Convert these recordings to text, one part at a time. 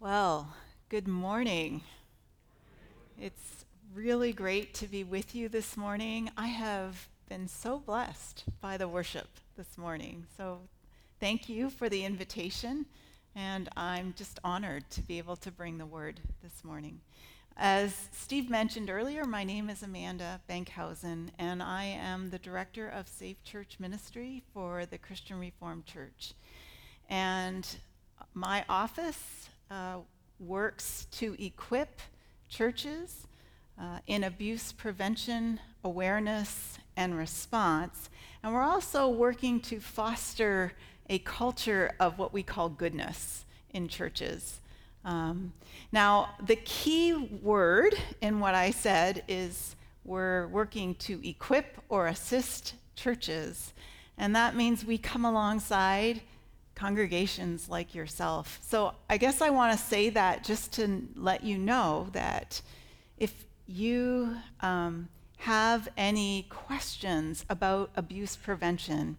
Well, good morning. It's really great to be with you this morning. I have been so blessed by the worship this morning. So, thank you for the invitation, and I'm just honored to be able to bring the word this morning. As Steve mentioned earlier, my name is Amanda Benckhuysen, and I am the director of Safe Church Ministry for the Christian Reformed Church. And my office uh, works to equip churches uh, in abuse prevention, awareness, and response. And we're also working to foster a culture of what we call goodness in churches. Um, now, the key word in what I said is we're working to equip or assist churches. And that means we come alongside congregations like yourself. So I guess I want to say that just to let you know that if you um, have any questions about abuse prevention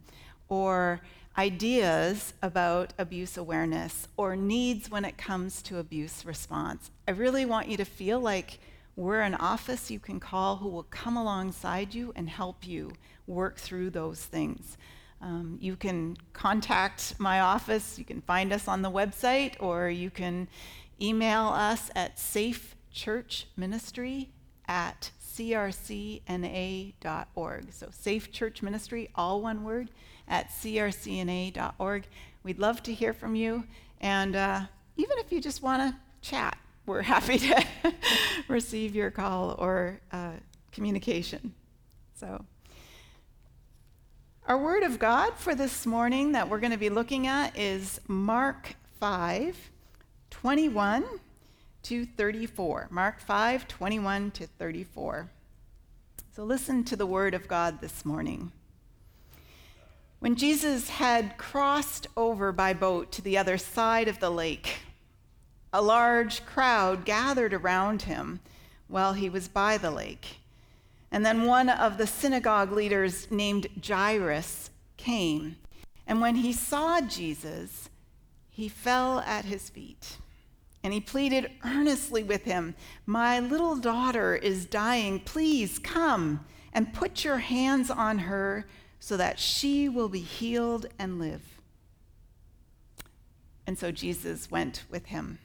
or ideas about abuse awareness or needs when it comes to abuse response, I really want you to feel like we're an office you can call who will come alongside you and help you work through those things. Um, you can contact my office. You can find us on the website, or you can email us at safechurchministry at crcna.org. So, Safe Church Ministry, all one word, at crcna.org. We'd love to hear from you. And uh, even if you just want to chat, we're happy to receive your call or uh, communication. So, our word of God for this morning that we're going to be looking at is Mark 5 21 to 34. Mark 5 21 to 34. So listen to the word of God this morning. When Jesus had crossed over by boat to the other side of the lake, a large crowd gathered around him while he was by the lake. And then one of the synagogue leaders named Jairus came. And when he saw Jesus, he fell at his feet. And he pleaded earnestly with him, My little daughter is dying. Please come and put your hands on her so that she will be healed and live. And so Jesus went with him.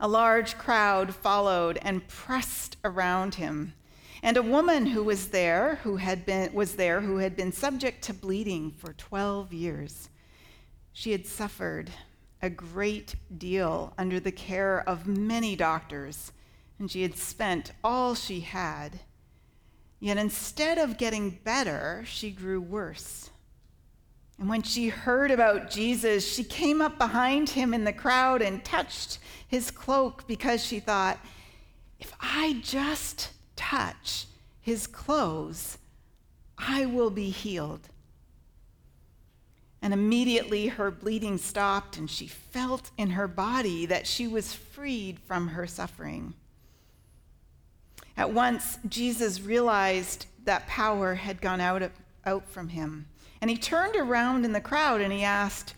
A large crowd followed and pressed around him. And a woman who was there, who had been, was there, who had been subject to bleeding for 12 years. She had suffered a great deal under the care of many doctors, and she had spent all she had. Yet instead of getting better, she grew worse. And when she heard about Jesus, she came up behind him in the crowd and touched his cloak because she thought, if I just touch his clothes, I will be healed. And immediately her bleeding stopped, and she felt in her body that she was freed from her suffering. At once, Jesus realized that power had gone out, of, out from him. And he turned around in the crowd and he asked,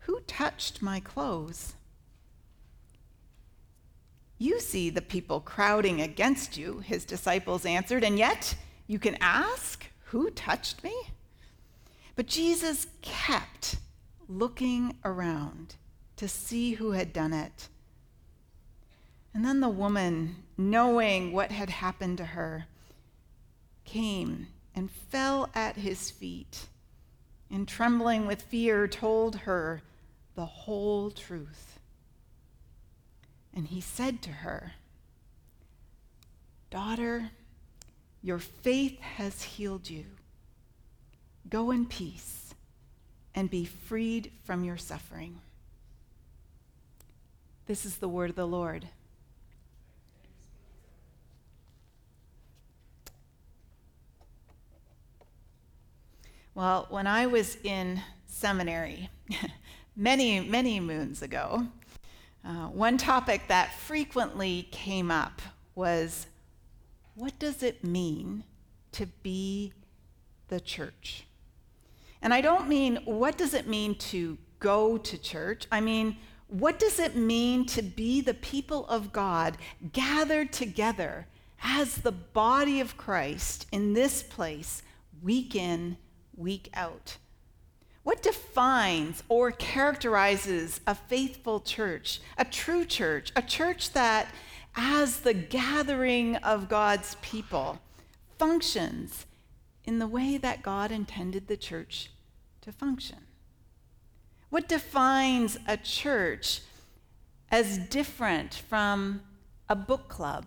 Who touched my clothes? You see the people crowding against you, his disciples answered, and yet you can ask, Who touched me? But Jesus kept looking around to see who had done it. And then the woman, knowing what had happened to her, came and fell at his feet, and trembling with fear, told her the whole truth. And he said to her, Daughter, your faith has healed you. Go in peace and be freed from your suffering. This is the word of the Lord. Well, when I was in seminary, many, many moons ago, uh, one topic that frequently came up was what does it mean to be the church? And I don't mean what does it mean to go to church? I mean, what does it mean to be the people of God gathered together as the body of Christ in this place, week in, week out? What defines or characterizes a faithful church, a true church, a church that, as the gathering of God's people, functions in the way that God intended the church to function? What defines a church as different from a book club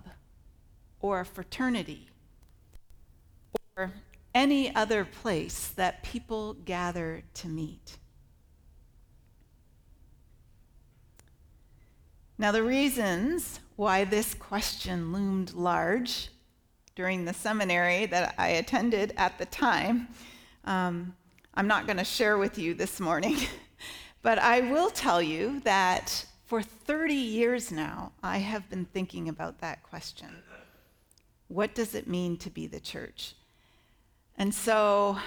or a fraternity or any other place that people gather to meet? Now, the reasons why this question loomed large during the seminary that I attended at the time, um, I'm not going to share with you this morning. But I will tell you that for 30 years now, I have been thinking about that question. What does it mean to be the church? And so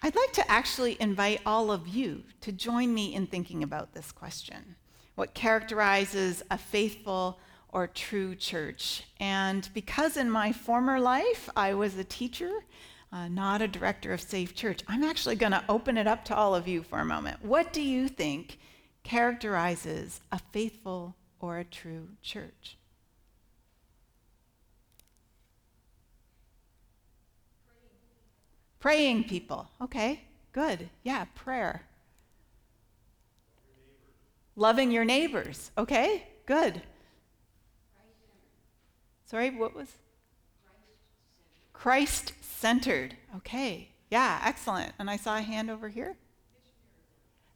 I'd like to actually invite all of you to join me in thinking about this question. What characterizes a faithful or true church? And because in my former life I was a teacher, uh, not a director of Safe Church, I'm actually going to open it up to all of you for a moment. What do you think characterizes a faithful or a true church? Praying people. Okay, good. Yeah, prayer. Loving your neighbors. Okay, good. Sorry, what was? Christ centered. Okay. Yeah, excellent. And I saw a hand over here.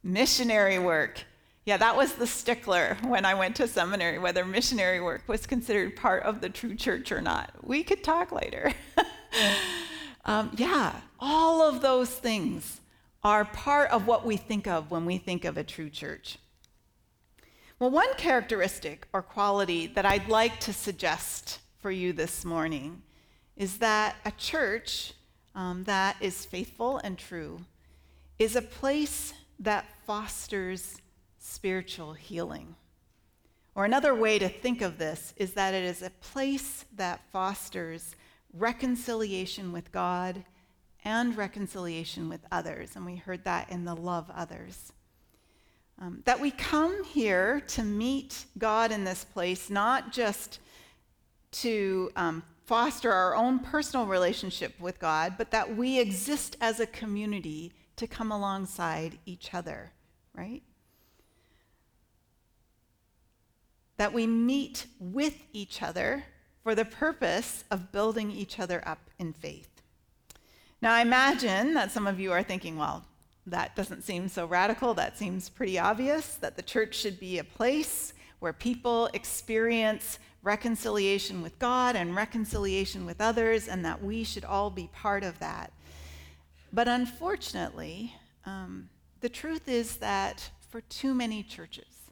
Missionary work. Yeah, that was the stickler when I went to seminary, whether missionary work was considered part of the true church or not. We could talk later. um, yeah, all of those things are part of what we think of when we think of a true church. Well, one characteristic or quality that I'd like to suggest for you this morning is that a church um, that is faithful and true is a place that fosters spiritual healing. Or another way to think of this is that it is a place that fosters reconciliation with God and reconciliation with others. And we heard that in the love others. Um, that we come here to meet God in this place, not just to um, foster our own personal relationship with God, but that we exist as a community to come alongside each other, right? That we meet with each other for the purpose of building each other up in faith. Now, I imagine that some of you are thinking, well, that doesn't seem so radical. That seems pretty obvious that the church should be a place where people experience reconciliation with God and reconciliation with others, and that we should all be part of that. But unfortunately, um, the truth is that for too many churches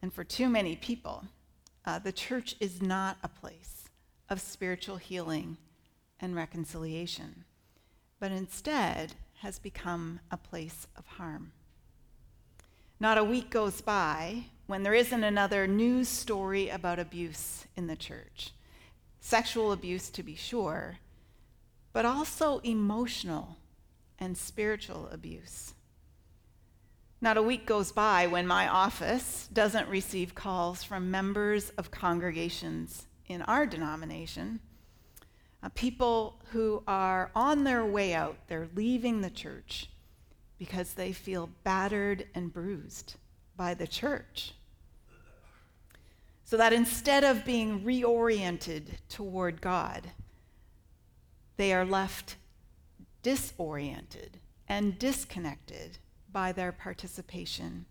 and for too many people, uh, the church is not a place of spiritual healing and reconciliation, but instead has become a place of harm. Not a week goes by when there isn't another news story about abuse in the church. Sexual abuse, to be sure, but also emotional and spiritual abuse. Not a week goes by when my office doesn't receive calls from members of congregations in our denomination, uh, people who are on their way out, they're leaving the church because they feel battered and bruised by the church. So that instead of being reoriented toward God, they are left disoriented and disconnected by their participation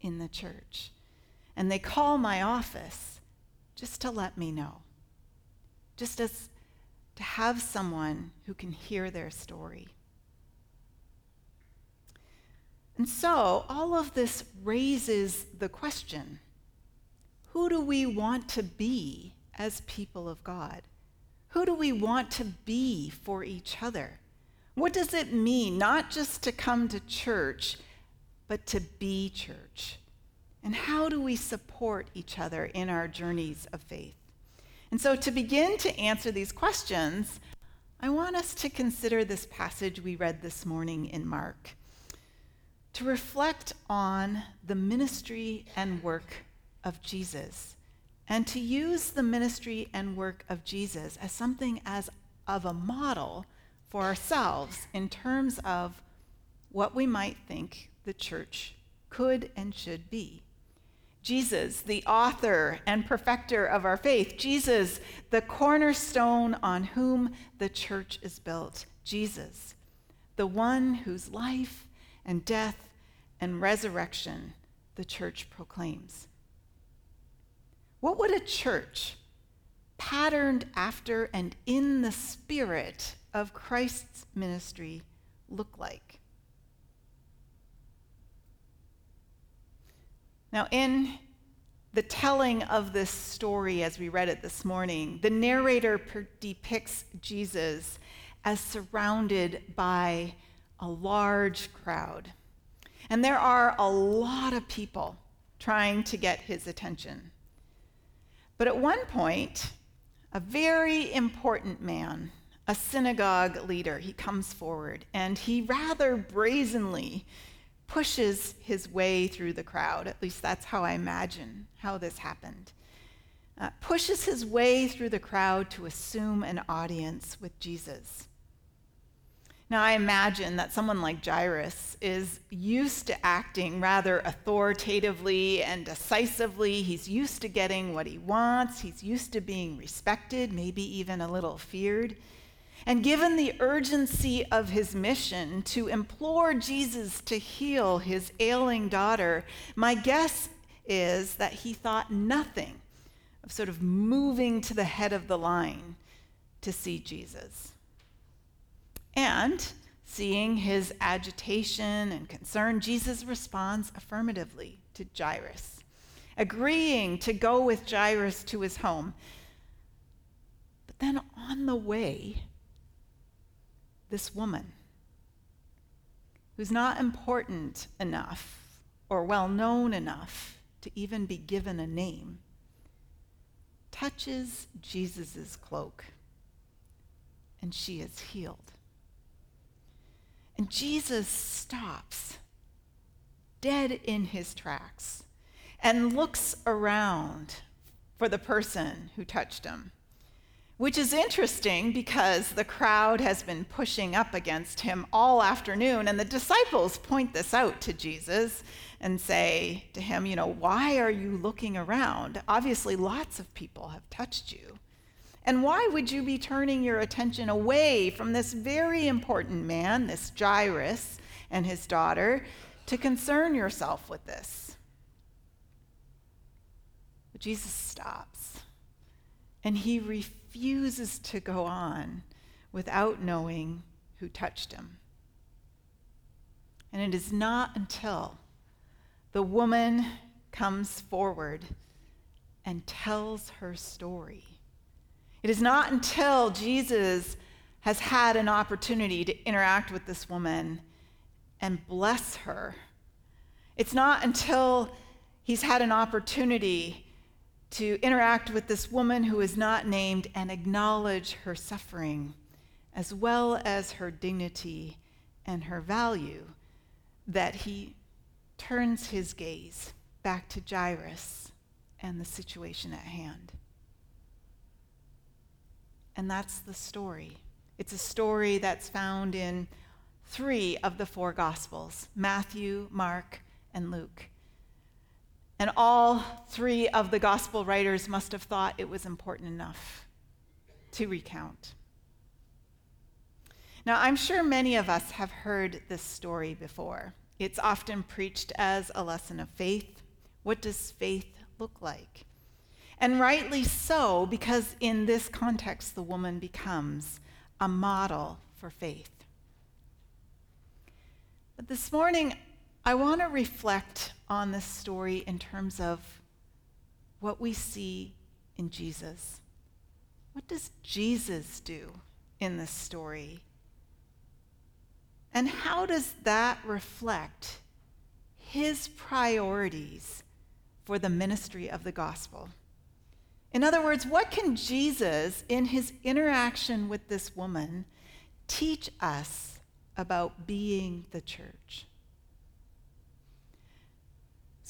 in the church. And they call my office just to let me know, just as to have someone who can hear their story. And so, all of this raises the question who do we want to be as people of God? Who do we want to be for each other? What does it mean not just to come to church, but to be church? And how do we support each other in our journeys of faith? And so, to begin to answer these questions, I want us to consider this passage we read this morning in Mark, to reflect on the ministry and work of Jesus, and to use the ministry and work of Jesus as something as of a model for ourselves in terms of what we might think the church could and should be. Jesus, the author and perfecter of our faith. Jesus, the cornerstone on whom the church is built. Jesus, the one whose life and death and resurrection the church proclaims. What would a church patterned after and in the spirit of Christ's ministry look like? Now, in the telling of this story as we read it this morning, the narrator per- depicts Jesus as surrounded by a large crowd. And there are a lot of people trying to get his attention. But at one point, a very important man, a synagogue leader, he comes forward and he rather brazenly pushes his way through the crowd. At least that's how I imagine how this happened. Uh, pushes his way through the crowd to assume an audience with Jesus. Now, I imagine that someone like Jairus is used to acting rather authoritatively and decisively. He's used to getting what he wants, he's used to being respected, maybe even a little feared. And given the urgency of his mission to implore Jesus to heal his ailing daughter, my guess is that he thought nothing of sort of moving to the head of the line to see Jesus. And seeing his agitation and concern, Jesus responds affirmatively to Jairus, agreeing to go with Jairus to his home. But then on the way, this woman who's not important enough or well known enough to even be given a name touches Jesus' cloak and she is healed. And Jesus stops dead in his tracks and looks around for the person who touched him which is interesting because the crowd has been pushing up against him all afternoon. And the disciples point this out to Jesus and say to him, You know, why are you looking around? Obviously, lots of people have touched you. And why would you be turning your attention away from this very important man, this Jairus, and his daughter, to concern yourself with this? But Jesus stops and he refuses refuses to go on without knowing who touched him. And it is not until the woman comes forward and tells her story. It is not until Jesus has had an opportunity to interact with this woman and bless her. It's not until he's had an opportunity to interact with this woman who is not named and acknowledge her suffering, as well as her dignity and her value, that he turns his gaze back to Jairus and the situation at hand. And that's the story. It's a story that's found in three of the four Gospels Matthew, Mark, and Luke. And all three of the gospel writers must have thought it was important enough to recount. Now, I'm sure many of us have heard this story before. It's often preached as a lesson of faith. What does faith look like? And rightly so, because in this context, the woman becomes a model for faith. But this morning, I want to reflect on this story in terms of what we see in Jesus. What does Jesus do in this story? And how does that reflect his priorities for the ministry of the gospel. In other words, what can Jesus, in his interaction with this woman, teach us about being the church?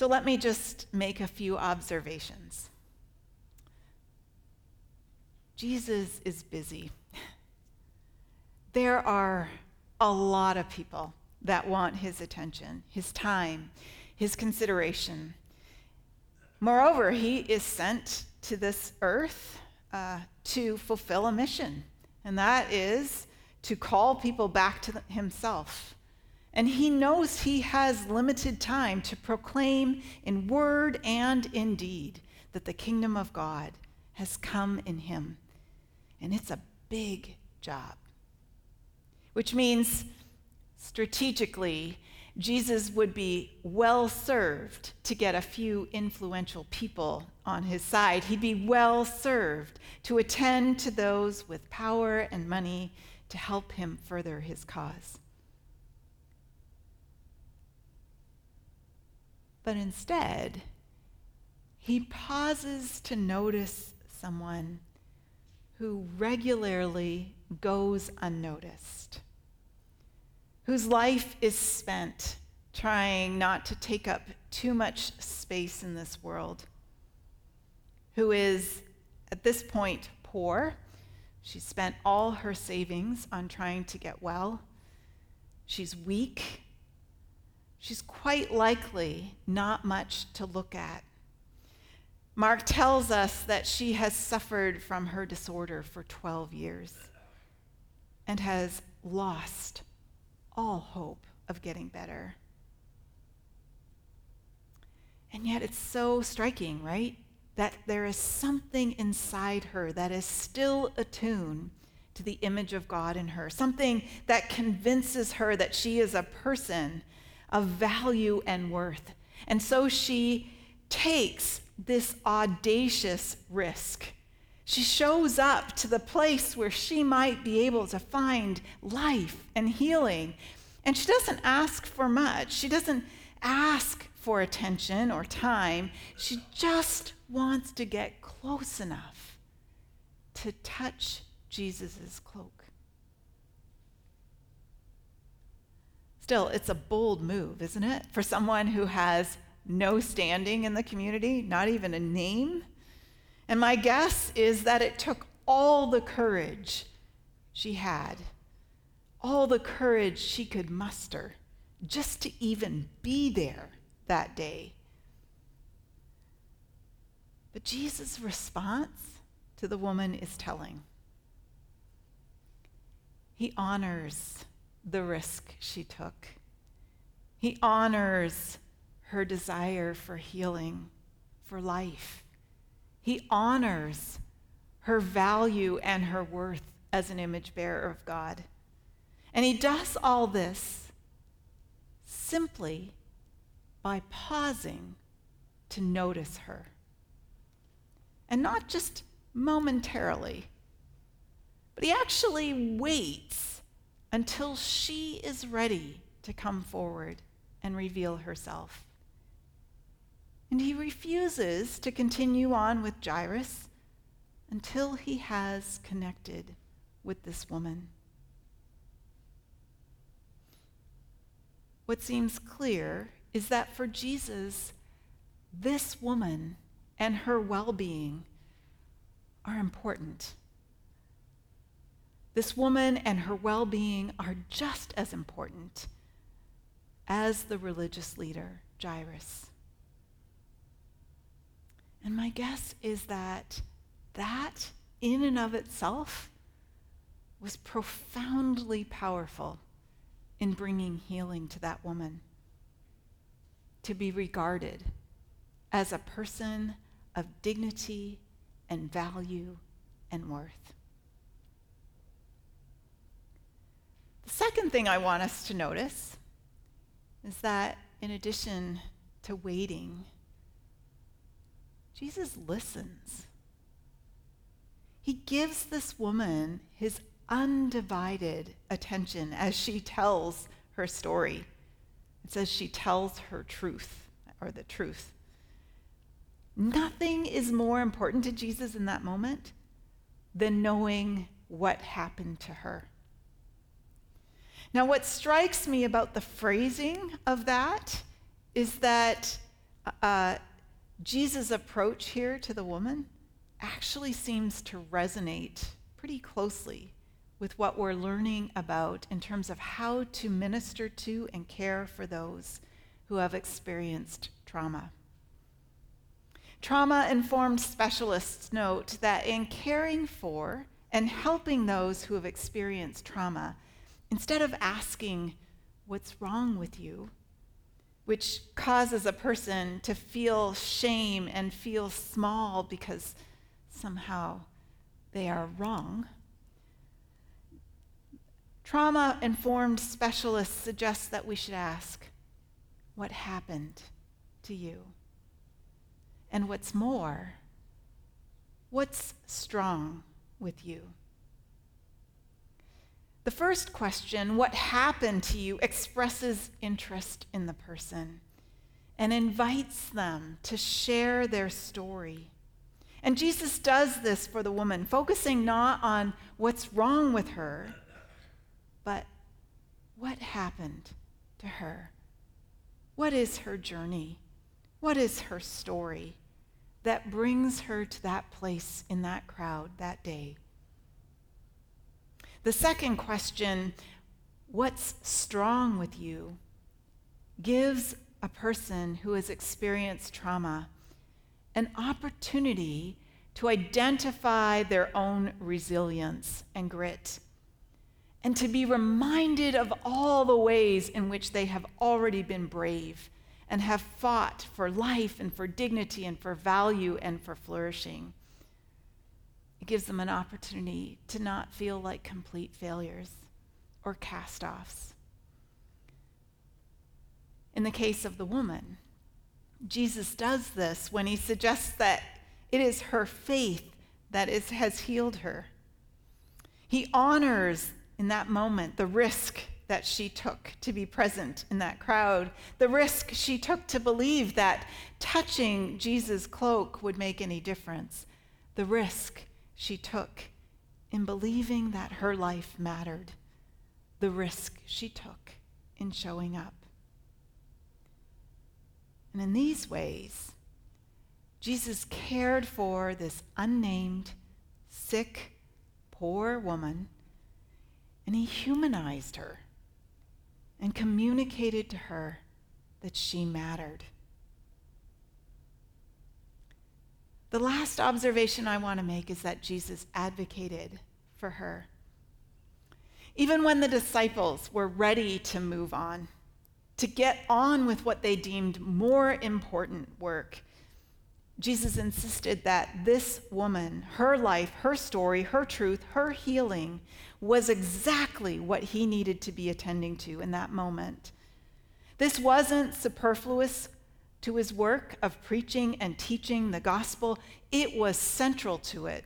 So let me just make a few observations. Jesus is busy. There are a lot of people that want his attention, his time, his consideration. Moreover, he is sent to this earth uh, to fulfill a mission, and that is to call people back to himself. And he knows he has limited time to proclaim in word and in deed that the kingdom of God has come in him. And it's a big job, which means strategically, Jesus would be well served to get a few influential people on his side. He'd be well served to attend to those with power and money to help him further his cause. But instead, he pauses to notice someone who regularly goes unnoticed whose life is spent trying not to take up too much space in this world, who is at this point poor. She spent all her savings on trying to get well. She's weak. She's quite likely not much to look at. Mark tells us that she has suffered from her disorder for 12 years and has lost all hope of getting better. And yet it's so striking, right? That there is something inside her that is still attuned to the image of God in her, something that convinces her that she is a person of value and worth. And so she takes this audacious risk she shows up to the place where she might be able to find life and healing. And she doesn't ask for much. She doesn't ask for attention or time. She just wants to get close enough to touch Jesus' cloak. Still, it's a bold move, isn't it? For someone who has no standing in the community, not even a name. And my guess is that it took all the courage she had, all the courage she could muster just to even be there that day. But Jesus' response to the woman is telling. He honors the risk she took. He honors her desire for healing, for life. He honors her value and her worth as an image bearer of God. And he does all this simply by pausing to notice her. And not just momentarily, but he actually waits until she is ready to come forward and reveal herself. And he refuses to continue on with Jairus until he has connected with this woman. What seems clear is that for Jesus, this woman and her well being are important. This woman and her well being are just as important as the religious leader, Jairus. And my guess is that that, in and of itself, was profoundly powerful in bringing healing to that woman. To be regarded as a person of dignity and value and worth. Second thing I want us to notice is that in addition to waiting Jesus listens. He gives this woman his undivided attention as she tells her story. It says she tells her truth, or the truth. Nothing is more important to Jesus in that moment than knowing what happened to her. Now, what strikes me about the phrasing of that is that uh, Jesus' approach here to the woman actually seems to resonate pretty closely with what we're learning about in terms of how to minister to and care for those who have experienced trauma. Trauma informed specialists note that in caring for and helping those who have experienced trauma, instead of asking, What's wrong with you? which causes a person to feel shame and feel small because somehow they are wrong. Trauma informed specialists suggest that we should ask, What happened to you? And what's more, what's strong with you? The first question, what happened to you, expresses interest in the person and invites them to share their story. And Jesus does this for the woman, focusing not on what's wrong with her, but what happened to her. What is her journey? What is her story that brings her to that place in that crowd that day? The second question, what's strong with you, gives a person who has experienced trauma an opportunity to identify their own resilience and grit and to be reminded of all the ways in which they have already been brave and have fought for life and for dignity and for value and for flourishing. It gives them an opportunity to not feel like complete failures or cast offs. In the case of the woman, Jesus does this when he suggests that it is her faith that is, has healed her. He honors in that moment the risk that she took to be present in that crowd, the risk she took to believe that touching Jesus' cloak would make any difference, the risk she took in believing that her life mattered, the risk she took in showing up. And in these ways, Jesus cared for this unnamed, sick, poor woman, and he humanized her and communicated to her that she mattered. The last observation I want to make is that Jesus advocated for her. Even when the disciples were ready to move on, to get on with what they deemed more important work, Jesus insisted that this woman, her life, her story, her truth, her healing, was exactly what he needed to be attending to in that moment. This wasn't superfluous to his work of preaching and teaching the gospel, it was central to it.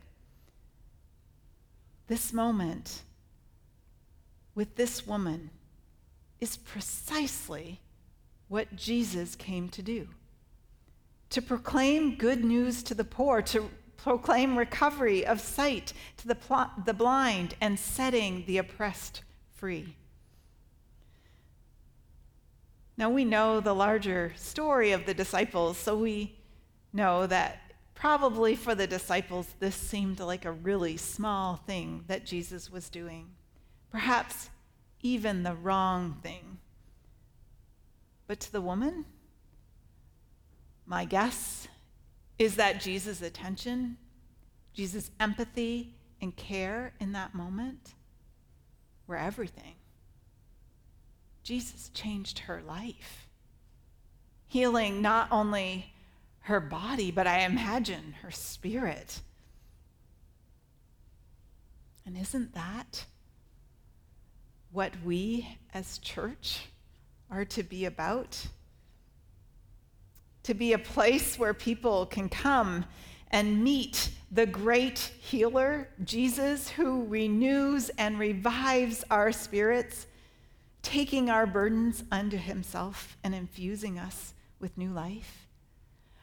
This moment with this woman is precisely what Jesus came to do to proclaim good news to the poor, to proclaim recovery of sight to the, pl- the blind, and setting the oppressed free. Now we know the larger story of the disciples, so we know that probably for the disciples, this seemed like a really small thing that Jesus was doing. Perhaps even the wrong thing. But to the woman, my guess is that Jesus' attention, Jesus' empathy and care in that moment were everything. Jesus changed her life, healing not only her body, but I imagine her spirit. And isn't that what we as church are to be about? To be a place where people can come and meet the great healer, Jesus, who renews and revives our spirits taking our burdens unto himself and infusing us with new life?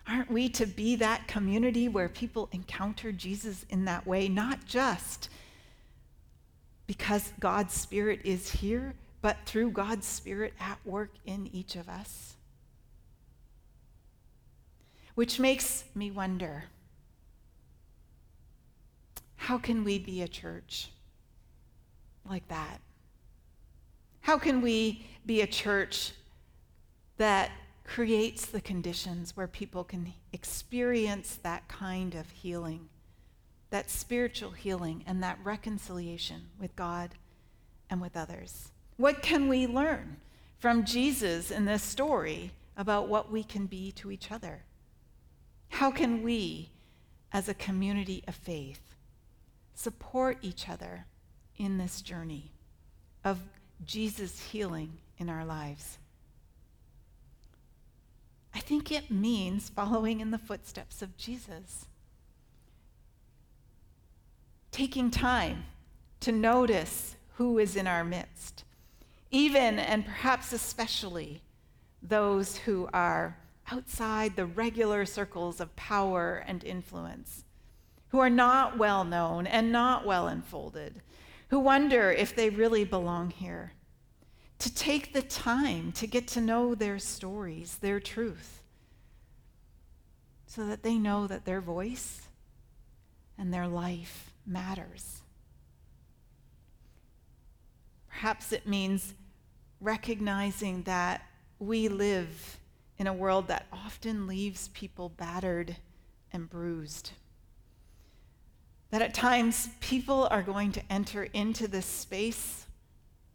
Aren't we to be that community where people encounter Jesus in that way, not just because God's Spirit is here, but through God's Spirit at work in each of us? Which makes me wonder how can we be a church like that? How can we be a church that creates the conditions where people can experience that kind of healing, that spiritual healing, and that reconciliation with God and with others? What can we learn from Jesus in this story about what we can be to each other? How can we, as a community of faith, support each other in this journey of Jesus' healing in our lives? I think it means following in the footsteps of Jesus. Taking time to notice who is in our midst, even and perhaps especially those who are outside the regular circles of power and influence, who are not well known and not well enfolded, who wonder if they really belong here. To take the time to get to know their stories, their truth, so that they know that their voice and their life matters. Perhaps it means recognizing that we live in a world that often leaves people battered and bruised. That at times people are going to enter into this space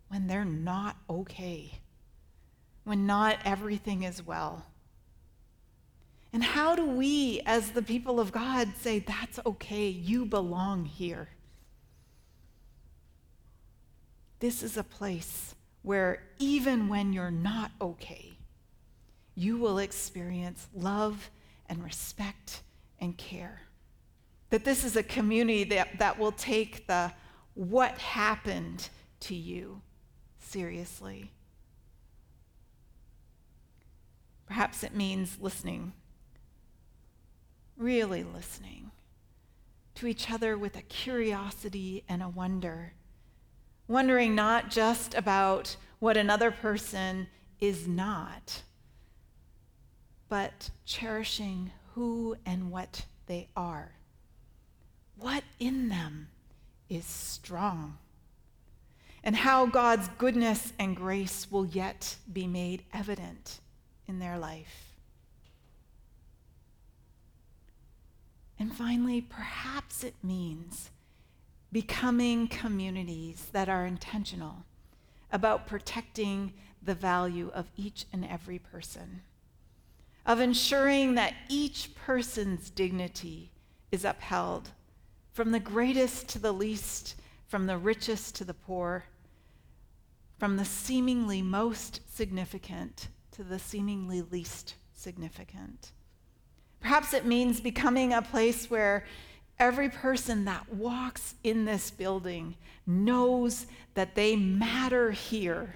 when they're not okay, when not everything is well. And how do we, as the people of God, say, that's okay, you belong here? This is a place where even when you're not okay, you will experience love and respect and care. That this is a community that, that will take the what happened to you seriously. Perhaps it means listening, really listening to each other with a curiosity and a wonder, wondering not just about what another person is not but cherishing who and what they are. What in them is strong, and how God's goodness and grace will yet be made evident in their life. And finally, perhaps it means becoming communities that are intentional about protecting the value of each and every person of ensuring that each person's dignity is upheld, from the greatest to the least, from the richest to the poor, from the seemingly most significant to the seemingly least significant. Perhaps it means becoming a place where every person that walks in this building knows that they matter here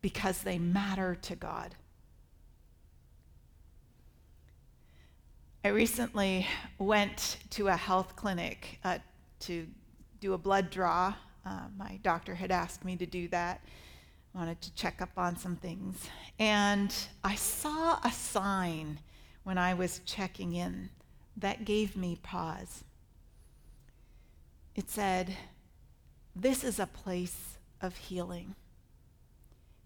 because they matter to God. I recently went to a health clinic uh, to do a blood draw. Uh, my doctor had asked me to do that. I Wanted to check up on some things. And I saw a sign when I was checking in that gave me pause. It said, This is a place of healing.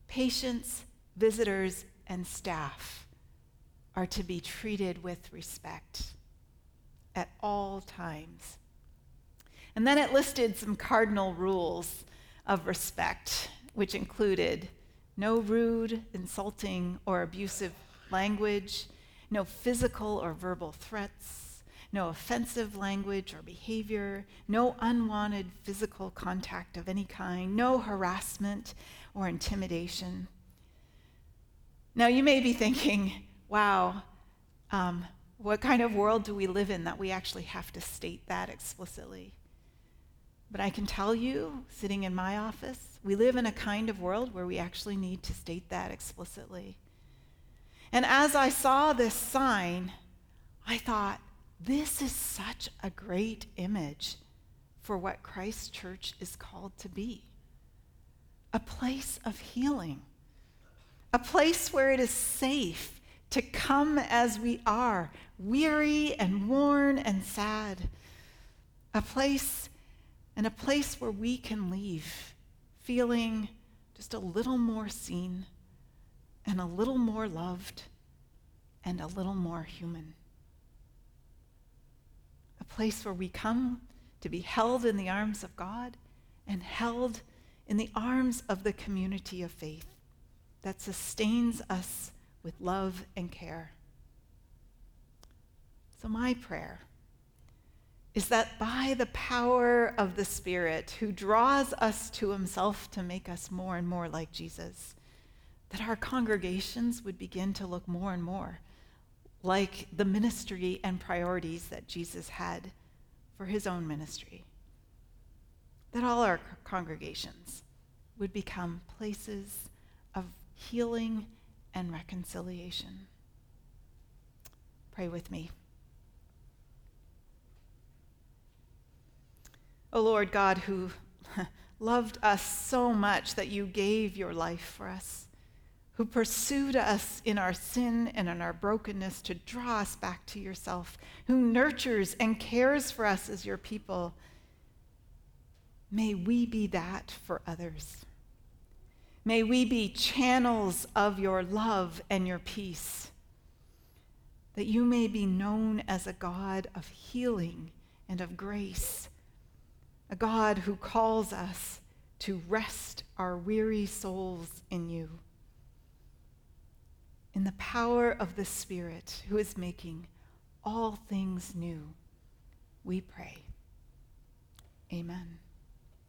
Patients, visitors, and staff are to be treated with respect at all times. And then it listed some cardinal rules of respect, which included no rude, insulting, or abusive language, no physical or verbal threats, no offensive language or behavior, no unwanted physical contact of any kind, no harassment or intimidation. Now, you may be thinking, wow, um, what kind of world do we live in that we actually have to state that explicitly? But I can tell you, sitting in my office, we live in a kind of world where we actually need to state that explicitly. And as I saw this sign, I thought, this is such a great image for what Christ Church is called to be a place of healing, a place where it is safe to come as we are, weary and worn and sad, a place and a place where we can leave feeling just a little more seen and a little more loved and a little more human. A place where we come to be held in the arms of God and held in the arms of the community of faith that sustains us with love and care. So, my prayer is that by the power of the Spirit who draws us to himself to make us more and more like Jesus, that our congregations would begin to look more and more like the ministry and priorities that Jesus had for his own ministry. That all our congregations would become places of healing and reconciliation. Pray with me. O oh Lord God, who loved us so much that you gave your life for us, who pursued us in our sin and in our brokenness to draw us back to yourself, who nurtures and cares for us as your people, may we be that for others. May we be channels of your love and your peace, that you may be known as a God of healing and of grace a God who calls us to rest our weary souls in you. In the power of the Spirit who is making all things new, we pray. Amen.